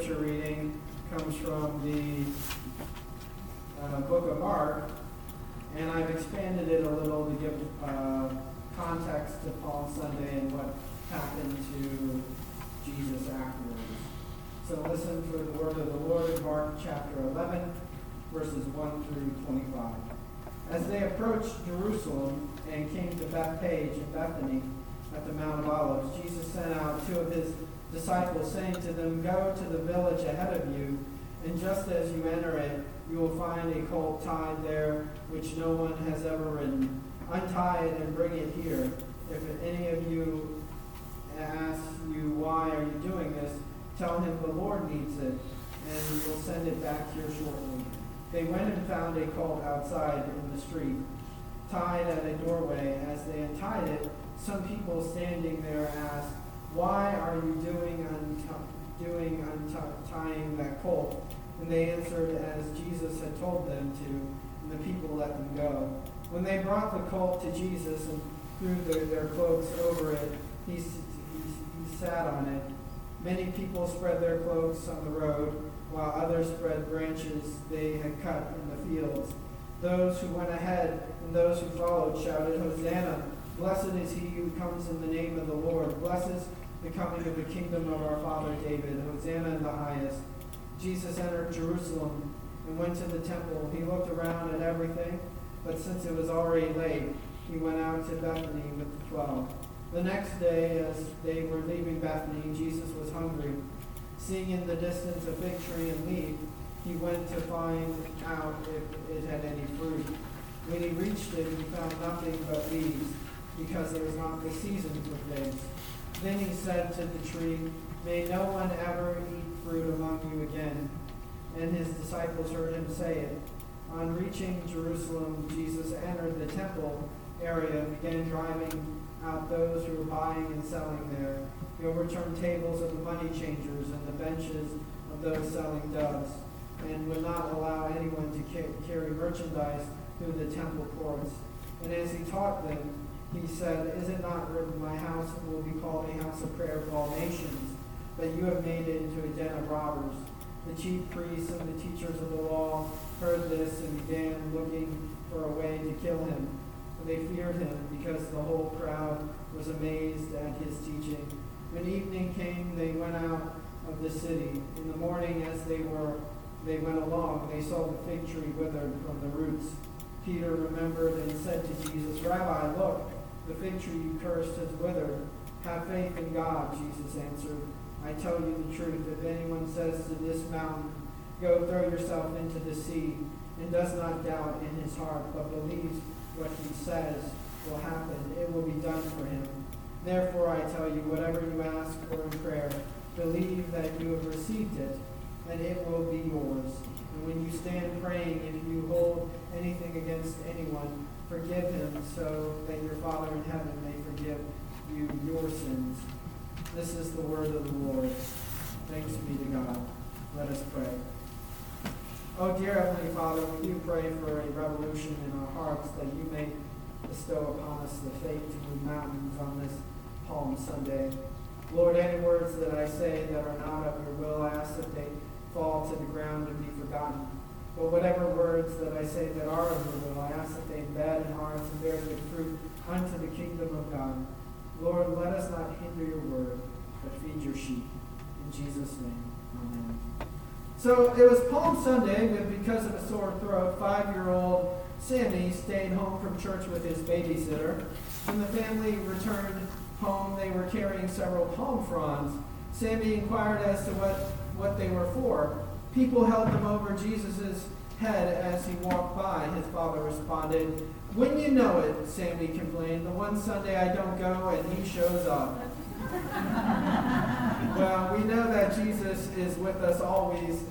scripture reading comes from the uh, book of Mark, and I've expanded it a little to give uh, context to Palm Sunday and what happened to Jesus afterwards. So listen for the word of the Lord in Mark chapter 11, verses 1 through 25. As they approached Jerusalem and came to Bethphage and Bethany at the Mount of Olives, Jesus sent out two of his disciples, saying to them, Go to the village ahead of you, and just as you enter it, you will find a colt tied there, which no one has ever ridden. Untie it and bring it here. If any of you asks you, Why are you doing this? tell him the Lord needs it, and we'll send it back here shortly. They went and found a colt outside in the street, tied at a doorway. As they untied it, some people standing there asked, Why are you doing, unti- doing untying that colt? And they answered as Jesus had told them to, and the people let them go. When they brought the colt to Jesus and threw their, their cloaks over it, he, he, he sat on it. Many people spread their cloaks on the road, while others spread branches they had cut in the fields. Those who went ahead and those who followed shouted, Hosanna! Blessed is he who comes in the name of the Lord. Blessed is the coming of the kingdom of our father David. Hosanna in the highest. Jesus entered Jerusalem and went to the temple. He looked around at everything, but since it was already late, he went out to Bethany with the twelve. The next day, as they were leaving Bethany, Jesus was hungry. Seeing in the distance a fig tree and leaf, he went to find out if it had any fruit. When he reached it, he found nothing but leaves, because it was not the season for figs. Then he said to the tree, May no one ever eat fruit among you again. And his disciples heard him say it. On reaching Jerusalem, Jesus entered the temple area and began driving out those who were buying and selling there. He overturned tables of the money changers and the benches of those selling doves, and would not allow anyone to carry merchandise through the temple courts. And as he taught them, he said, Is it not written, My house will be called a house of prayer for all nations, but you have made it into a den of robbers? The chief priests and the teachers of the law heard this and began looking for a way to kill him. They feared him because the whole crowd was amazed at his teaching. When evening came, they went out of the city. In the morning, as they were they went along, they saw the fig tree withered from the roots. Peter remembered and said to Jesus, Rabbi, look, the fig tree you cursed has withered. Have faith in God, Jesus answered. I tell you the truth. If anyone says to this mountain, Go throw yourself into the sea, and does not doubt in his heart, but believes what he says will happen, it will be done for him. Therefore, I tell you, whatever you ask for in prayer, believe that you have received it, and it will be yours. And when you stand praying, if you hold anything against anyone, forgive him, so that your Father in heaven may forgive you your sins. This is the word of the Lord. Thanks be to God. Let us pray. Oh, dear Heavenly Father, we do pray for a revolution in our hearts that you may bestow upon us the faith to move mountains on this Palm Sunday. Lord, any words that I say that are not of your will, I ask that they fall to the ground and be forgotten. But whatever words that I say that are of your will, I ask that they embed in hearts and bear good fruit unto the kingdom of God. Lord, let us not hinder your word, but feed your sheep. In Jesus' name, amen. So it was Palm Sunday, but because of a sore throat, five year old Sammy stayed home from church with his babysitter. When the family returned home, they were carrying several palm fronds. Sammy inquired as to what, what they were for. People held them over Jesus' head as he walked by, his father responded. When you know it, Sammy complained, the one Sunday I don't go and he shows up. well, we know that Jesus is with us always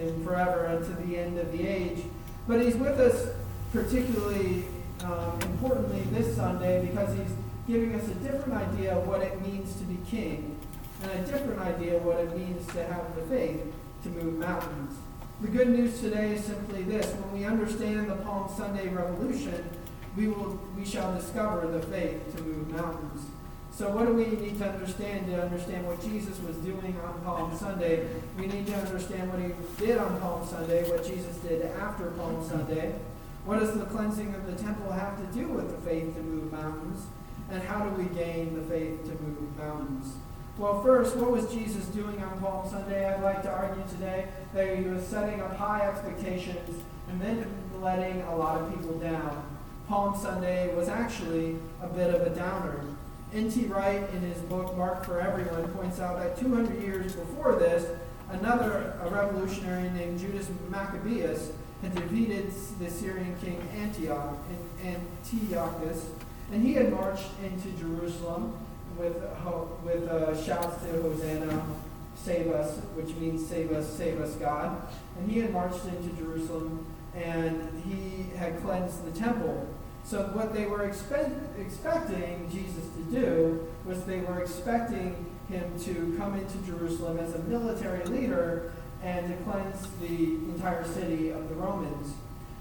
and forever unto the end of the age. But he's with us particularly um, importantly this Sunday because he's giving us a different idea of what it means to be king and a different idea of what it means to have the faith to move mountains. The good news today is simply this. When we understand the Palm Sunday revolution, we, will, we shall discover the faith to move mountains. So what do we need to understand to understand what Jesus was doing on Palm Sunday? We need to understand what he did on Palm Sunday, what Jesus did after Palm Sunday. What does the cleansing of the temple have to do with the faith to move mountains? And how do we gain the faith to move mountains? Well, first, what was Jesus doing on Palm Sunday? I'd like to argue today that he was setting up high expectations and then letting a lot of people down. Palm Sunday was actually a bit of a downer. N.T. Wright, in his book Mark for Everyone, points out that 200 years before this, another revolutionary named Judas Maccabeus had defeated the Syrian king Antioch, Antiochus, and he had marched into Jerusalem with, with uh, shouts to Hosanna, save us, which means save us, save us, God. And he had marched into Jerusalem and he had cleansed the temple. So what they were expect, expecting Jesus to do was they were expecting him to come into Jerusalem as a military leader and to cleanse the entire city of the Romans.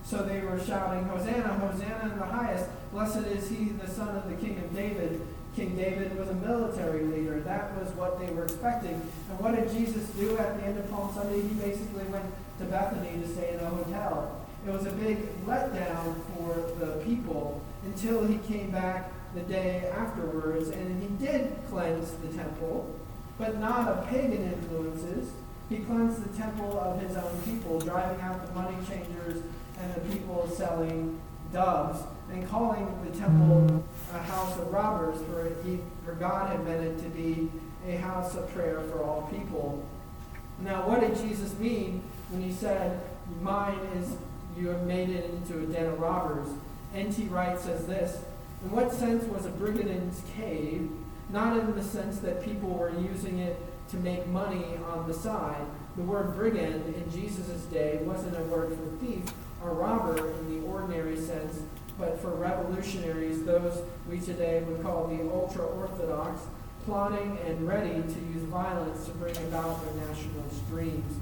So they were shouting, Hosanna, Hosanna in the highest. Blessed is he, the son of the king of David. King David was a military leader. That was what they were expecting. And what did Jesus do at the end of Palm Sunday? He basically went to Bethany to stay in a hotel. It was a big letdown for the people until he came back the day afterwards. And he did cleanse the temple, but not of pagan influences. He cleansed the temple of his own people, driving out the money changers and the people selling doves, and calling the temple a house of robbers, for, he, for God had meant it to be a house of prayer for all people. Now, what did Jesus mean when he said, Mine is, you have made it into a den of robbers? N.T. Wright says this In what sense was a brigand's cave? Not in the sense that people were using it to make money on the side. The word brigand in Jesus' day wasn't a word for thief or robber in the ordinary sense, but for revolutionaries, those we today would call the ultra Orthodox, plotting and ready to use violence to bring about their nationalist dreams.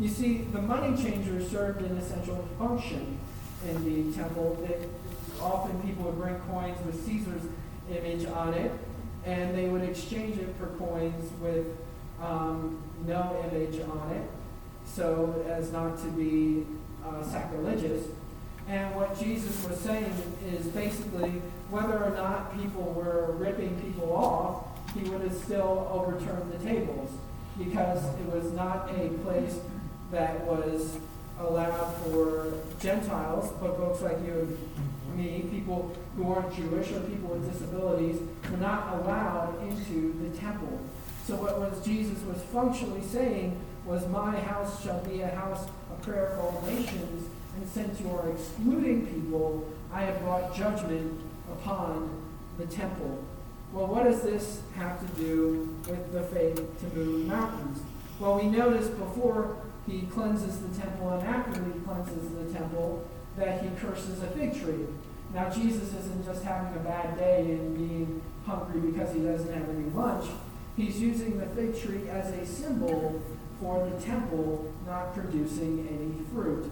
You see, the money changers served an essential function in the temple. They, often people would bring coins with Caesar's image on it, and they would exchange it for coins with um, no image on it, so as not to be uh, sacrilegious. And what Jesus was saying is basically whether or not people were ripping people off, he would have still overturned the tables because it was not a place that was allowed for Gentiles, but folks like you and me, people who aren't Jewish or people with disabilities, were not allowed into the temple. So what was Jesus was functionally saying was, My house shall be a house of prayer for all nations, and since you are excluding people, I have brought judgment upon the temple. Well, what does this have to do with the faith to move mountains? Well, we notice before he cleanses the temple and after he cleanses the temple that he curses a fig tree. Now, Jesus isn't just having a bad day and being hungry because he doesn't have any lunch. He's using the fig tree as a symbol for the temple not producing any fruit.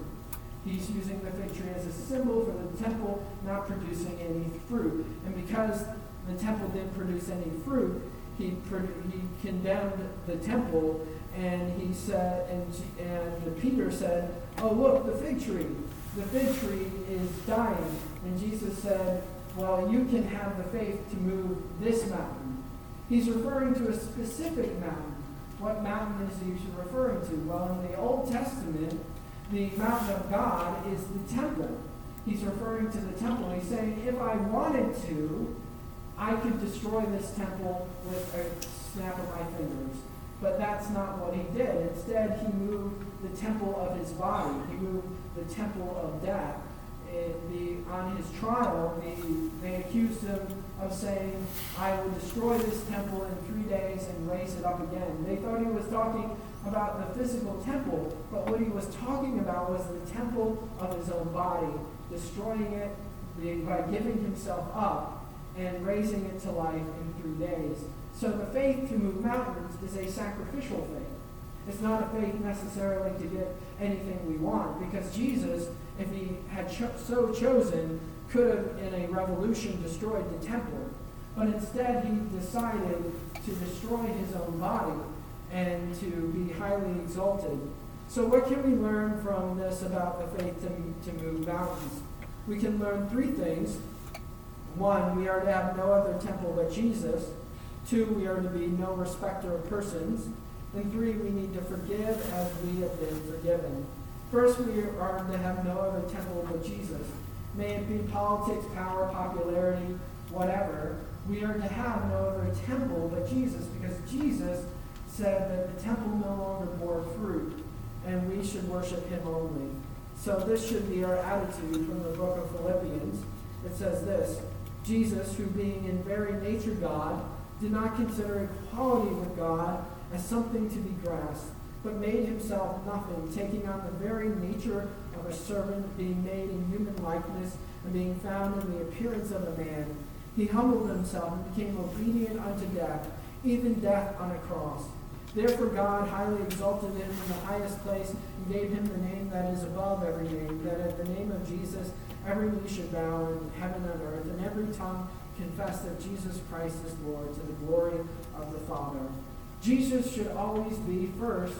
He's using the fig tree as a symbol for the temple not producing any fruit. And because the temple didn't produce any fruit, he, he condemned the temple and he said, and, and Peter said, Oh, look, the fig tree. The fig tree is dying. And Jesus said, Well, you can have the faith to move this mountain. He's referring to a specific mountain. What mountain is he referring to? Well, in the Old Testament, the mountain of God is the temple. He's referring to the temple. He's saying, if I wanted to, I could destroy this temple with a snap of my fingers. But that's not what he did. Instead, he moved the temple of his body. He moved the temple of death. the, on his trial, the, they accused him of saying, I will destroy this temple in three days and raise it up again. They thought he was talking about the physical temple, but what he was talking about was the temple of his own body, destroying it by giving himself up and raising it to life in three days. So the faith to move mountains is a sacrificial faith. It's not a faith necessarily to get anything we want, because Jesus, if he had cho- so chosen, could have, in a revolution, destroyed the temple. but instead he decided to destroy his own body and to be highly exalted. So, what can we learn from this about the faith to, to move mountains? We can learn three things. One, we are to have no other temple but Jesus. Two, we are to be no respecter of persons. And three, we need to forgive as we have been forgiven. First, we are to have no other temple but Jesus. May it be politics, power, popularity, whatever. We are to have no other temple but Jesus because Jesus said that the temple no longer bore fruit and we should worship him only. So this should be our attitude from the book of Philippians. It says this Jesus, who being in very nature God, did not consider equality with God as something to be grasped, but made himself nothing, taking on the very nature of a servant, being made in human likeness, and being found in the appearance of a man. He humbled himself and became obedient unto death, even death on a cross. Therefore God highly exalted him in the highest place and gave him the name that is above every name, that at the name of Jesus every knee should bow in heaven and earth, and every tongue confess that Jesus Christ is Lord to the glory of the Father. Jesus should always be first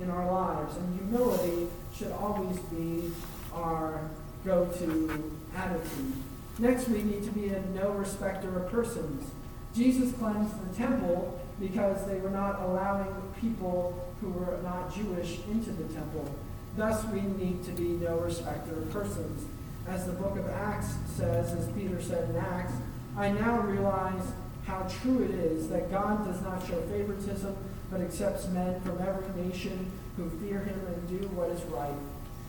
in our lives, and humility should always be our go-to attitude. Next, we need to be a no respecter of persons. Jesus cleansed the temple because they were not allowing people who were not Jewish into the temple. Thus, we need to be no respecter of persons. As the book of Acts says, as Peter said in Acts, I now realize how true it is that God does not show favoritism, but accepts men from every nation who fear him and do what is right.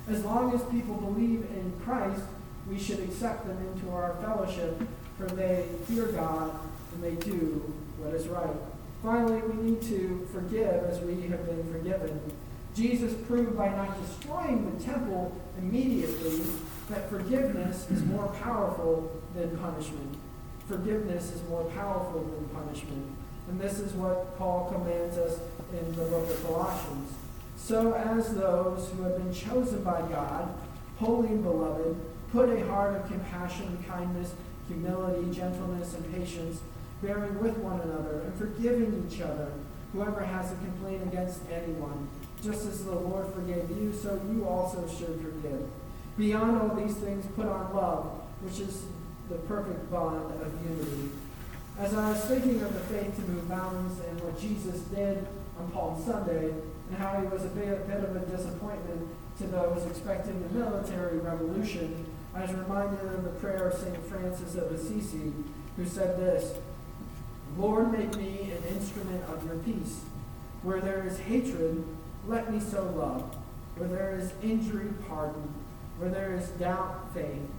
As long as people believe in Christ, we should accept them into our fellowship, for they fear God and they do what is right. Finally, we need to forgive as we have been forgiven. Jesus proved by not destroying the temple immediately that forgiveness is more powerful than punishment. Forgiveness is more powerful than punishment. And this is what Paul commands us in the book of Colossians. So as those who have been chosen by God, holy and beloved, put a heart of compassion, kindness, humility, gentleness, and patience, bearing with one another, and forgiving each other, whoever has a complaint against anyone. Just as the Lord forgave you, so you also should forgive. Beyond all these things, put on love, which is the perfect bond of unity. As I was thinking of the faith to move mountains and what Jesus did on Palm Sunday, and how he was a bit, a bit of a disappointment to those expecting the military revolution, I was reminded of the prayer of St. Francis of Assisi, who said this Lord, make me an instrument of your peace. Where there is hatred, let me sow love. Where there is injury, pardon. Where there is doubt, faith.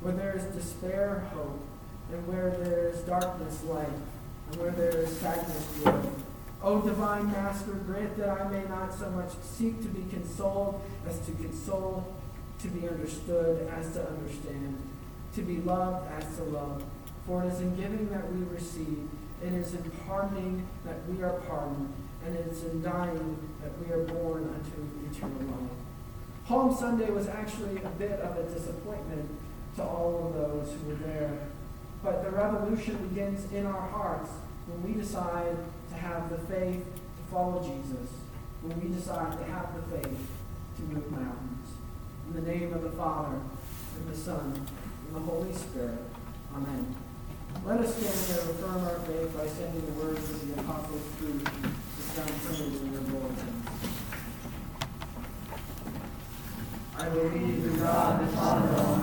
Where there is despair, hope. And where there is darkness, light. And where there is sadness, joy. O divine Master, grant that I may not so much seek to be consoled as to console, to be understood as to understand, to be loved as to love. For it is in giving that we receive it is in pardoning that we are pardoned, and it is in dying that we are born unto eternal life. Palm Sunday was actually a bit of a disappointment to all of those who were there. But the revolution begins in our hearts when we decide to have the faith to follow Jesus, when we decide to have the faith to move mountains. In the name of the Father, and the Son, and the Holy Spirit. Amen. Let us stand and affirm our faith by sending the words of the Apostles' Creed to stand printed in your bulletin. I believe in God the Father